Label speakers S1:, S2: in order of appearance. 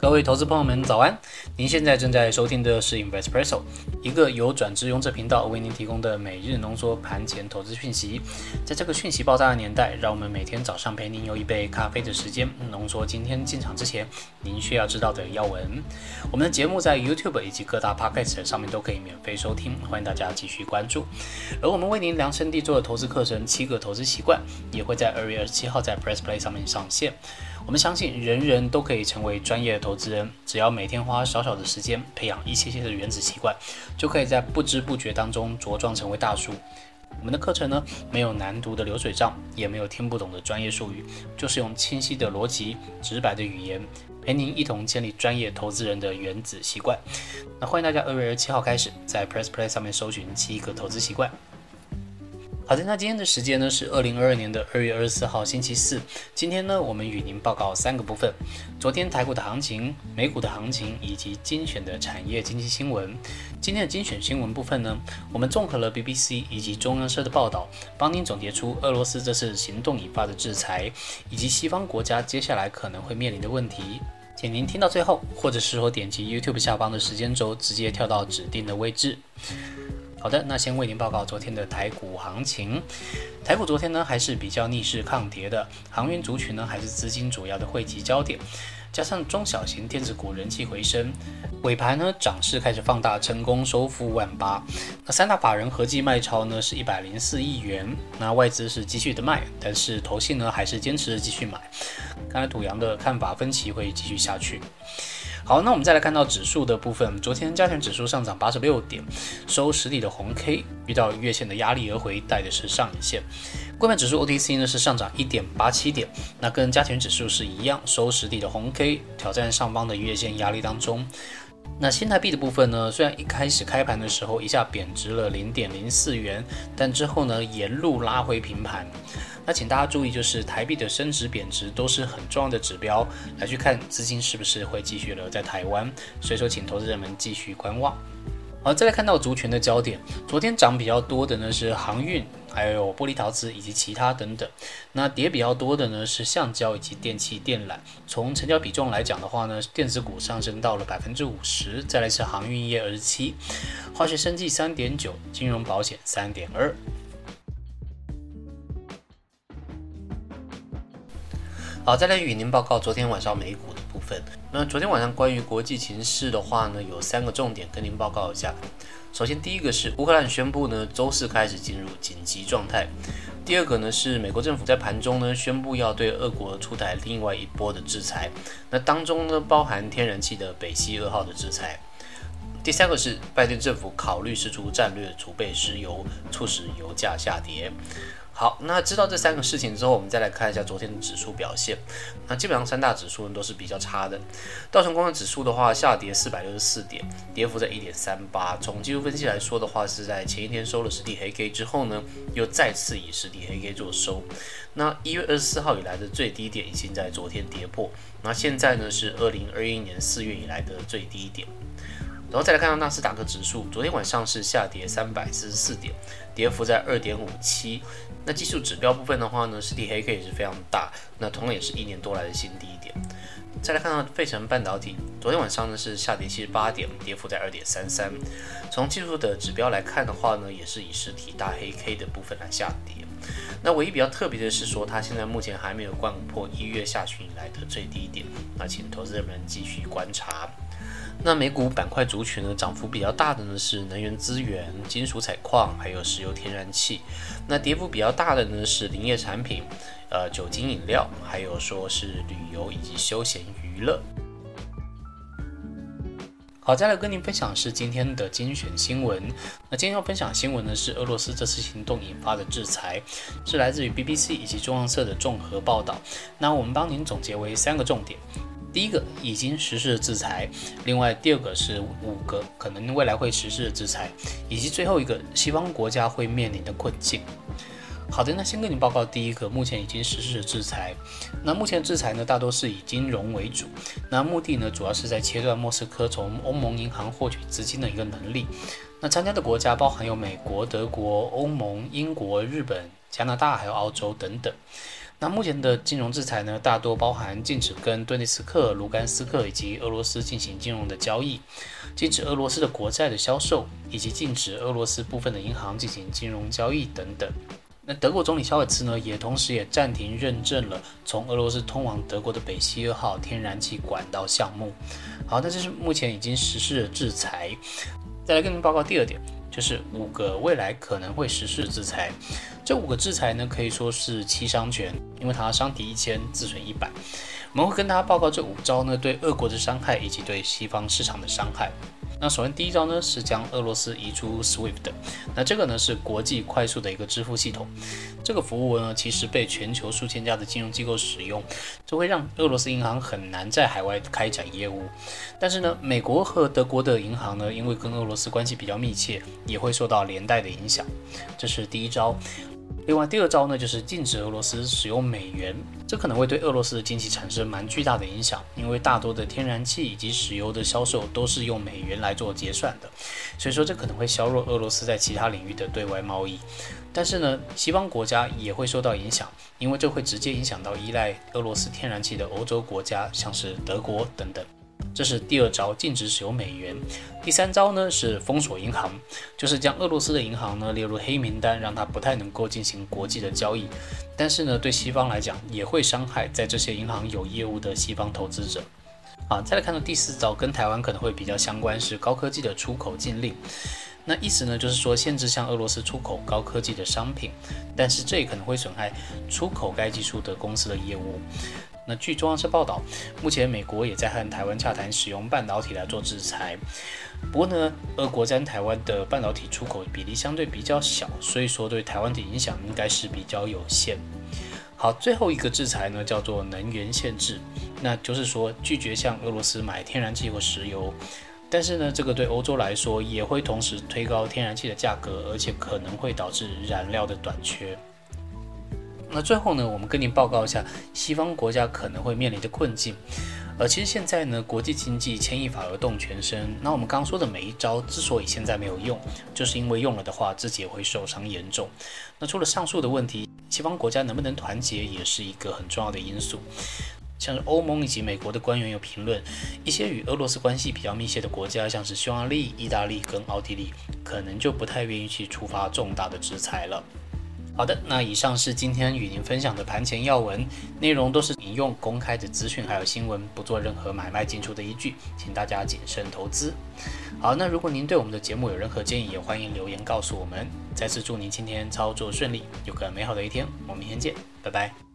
S1: 各位投资朋友们，早安！您现在正在收听的是 Investpresso，一个由转职用这频道为您提供的每日浓缩盘前投资讯息。在这个讯息爆炸的年代，让我们每天早上陪您用一杯咖啡的时间，浓缩今天进场之前您需要知道的要闻。我们的节目在 YouTube 以及各大 Podcast 上面都可以免费收听，欢迎大家继续关注。而我们为您量身定做的投资课程《七个投资习惯》也会在二月二十七号在 Press Play 上面上线。我们相信人人都可以成为专业的投资人，只要每天花少少的时间培养一些些的原子习惯，就可以在不知不觉当中茁壮成为大树。我们的课程呢，没有难读的流水账，也没有听不懂的专业术语，就是用清晰的逻辑、直白的语言，陪您一同建立专业投资人的原子习惯。那欢迎大家二月二十七号开始在 Press Play 上面搜寻七个投资习惯。好的，那今天的时间呢是二零二二年的二月二十四号星期四。今天呢，我们与您报告三个部分：昨天台股的行情、美股的行情以及精选的产业经济新闻。今天的精选新闻部分呢，我们综合了 BBC 以及中央社的报道，帮您总结出俄罗斯这次行动引发的制裁，以及西方国家接下来可能会面临的问题。请您听到最后，或者是说点击 YouTube 下方的时间轴，直接跳到指定的位置。好的，那先为您报告昨天的台股行情。台股昨天呢还是比较逆势抗跌的，航运族群呢还是资金主要的汇集焦点，加上中小型电子股人气回升，尾盘呢涨势开始放大，成功收复万八。那三大法人合计卖超呢是一百零四亿元，那外资是继续的卖，但是投信呢还是坚持继续买。看来土洋的看法分歧会继续下去。好，那我们再来看到指数的部分。昨天加权指数上涨八十六点，收实体的红 K，遇到月线的压力而回，带的是上影线。柜面指数 OTC 呢是上涨一点八七点，那跟加权指数是一样，收实体的红 K 挑战上方的月线压力当中。那新台币的部分呢，虽然一开始开盘的时候一下贬值了零点零四元，但之后呢沿路拉回平盘。那请大家注意，就是台币的升值贬值都是很重要的指标，来去看资金是不是会继续留在台湾。所以说，请投资人们继续观望。好，再来看到族群的焦点，昨天涨比较多的呢是航运，还有玻璃陶瓷以及其他等等。那跌比较多的呢是橡胶以及电器电缆。从成交比重来讲的话呢，电子股上升到了百分之五十，再来是航运业二十七，化学生计三点九，金融保险三点二。好，再来与您报告昨天晚上美股的部分。那昨天晚上关于国际情势的话呢，有三个重点跟您报告一下。首先，第一个是乌克兰宣布呢，周四开始进入紧急状态。第二个呢是美国政府在盘中呢宣布要对俄国出台另外一波的制裁，那当中呢包含天然气的北溪二号的制裁。第三个是拜登政府考虑释出战略储备石油，促使油价下跌。好，那知道这三个事情之后，我们再来看一下昨天的指数表现。那基本上三大指数呢都是比较差的。道琼工业指数的话，下跌四百六十四点，跌幅在一点三八。从技术分析来说的话，是在前一天收了实体黑 K 之后呢，又再次以实体黑 K 做收。那一月二十四号以来的最低点已经在昨天跌破。那现在呢是二零二一年四月以来的最低点。然后再来看到纳斯达克指数，昨天晚上是下跌三百四十四点，跌幅在二点五七。那技术指标部分的话呢，实体黑 K 也是非常大，那同样也是一年多来的新低点。再来看到费城半导体，昨天晚上呢是下跌七十八点，跌幅在二点三三。从技术的指标来看的话呢，也是以实体大黑 K 的部分来下跌。那唯一比较特别的是说，它现在目前还没有贯破一月下旬以来的最低点，那请投资人们继续观察。那美股板块族群呢，涨幅比较大的呢是能源资源、金属采矿，还有石油天然气。那跌幅比较大的呢是林业产品、呃酒精饮料，还有说是旅游以及休闲娱乐。好，再来跟您分享是今天的精选新闻。那今天要分享新闻呢是俄罗斯这次行动引发的制裁，是来自于 BBC 以及中央社的综合报道。那我们帮您总结为三个重点。第一个已经实施的制裁，另外第二个是五个可能未来会实施的制裁，以及最后一个西方国家会面临的困境。好的，那先跟你报告第一个，目前已经实施的制裁。那目前制裁呢，大多是以金融为主，那目的呢，主要是在切断莫斯科从欧盟银行获取资金的一个能力。那参加的国家包含有美国、德国、欧盟、英国、日本、加拿大还有澳洲等等。那目前的金融制裁呢，大多包含禁止跟顿涅茨克、卢甘斯克以及俄罗斯进行金融的交易，禁止俄罗斯的国债的销售，以及禁止俄罗斯部分的银行进行金融交易等等。那德国总理肖尔茨呢，也同时也暂停认证了从俄罗斯通往德国的北溪二号天然气管道项目。好，那这是目前已经实施的制裁。再来跟您报告第二点，就是五个未来可能会实施的制裁。这五个制裁呢，可以说是七伤拳，因为它伤敌一千，自损一百。我们会跟大家报告这五招呢，对俄国的伤害以及对西方市场的伤害。那首先第一招呢，是将俄罗斯移出 SWIFT。那这个呢是国际快速的一个支付系统，这个服务呢其实被全球数千家的金融机构使用，这会让俄罗斯银行很难在海外开展业务。但是呢，美国和德国的银行呢，因为跟俄罗斯关系比较密切，也会受到连带的影响。这是第一招。另外，第二招呢，就是禁止俄罗斯使用美元，这可能会对俄罗斯的经济产生蛮巨大的影响，因为大多的天然气以及石油的销售都是用美元来做结算的，所以说这可能会削弱俄罗斯在其他领域的对外贸易。但是呢，西方国家也会受到影响，因为这会直接影响到依赖俄罗斯天然气的欧洲国家，像是德国等等。这是第二招，禁止使用美元。第三招呢是封锁银行，就是将俄罗斯的银行呢列入黑名单，让它不太能够进行国际的交易。但是呢，对西方来讲也会伤害在这些银行有业务的西方投资者。啊，再来看到第四招，跟台湾可能会比较相关，是高科技的出口禁令。那意思呢，就是说限制向俄罗斯出口高科技的商品，但是这也可能会损害出口该技术的公司的业务。那据中央社报道，目前美国也在和台湾洽谈使用半导体来做制裁。不过呢，俄国占台湾的半导体出口比例相对比较小，所以说对台湾的影响应该是比较有限。好，最后一个制裁呢叫做能源限制，那就是说拒绝向俄罗斯买天然气或石油。但是呢，这个对欧洲来说也会同时推高天然气的价格，而且可能会导致燃料的短缺。那最后呢，我们跟您报告一下西方国家可能会面临的困境。呃，其实现在呢，国际经济牵一发而动全身。那我们刚刚说的每一招之所以现在没有用，就是因为用了的话自己也会受伤严重。那除了上述的问题，西方国家能不能团结也是一个很重要的因素。像是欧盟以及美国的官员有评论，一些与俄罗斯关系比较密切的国家，像是匈牙利、意大利跟奥地利，可能就不太愿意去触发重大的制裁了。好的，那以上是今天与您分享的盘前要闻，内容都是引用公开的资讯还有新闻，不做任何买卖进出的依据，请大家谨慎投资。好，那如果您对我们的节目有任何建议，也欢迎留言告诉我们。再次祝您今天操作顺利，有个美好的一天，我们明天见，拜拜。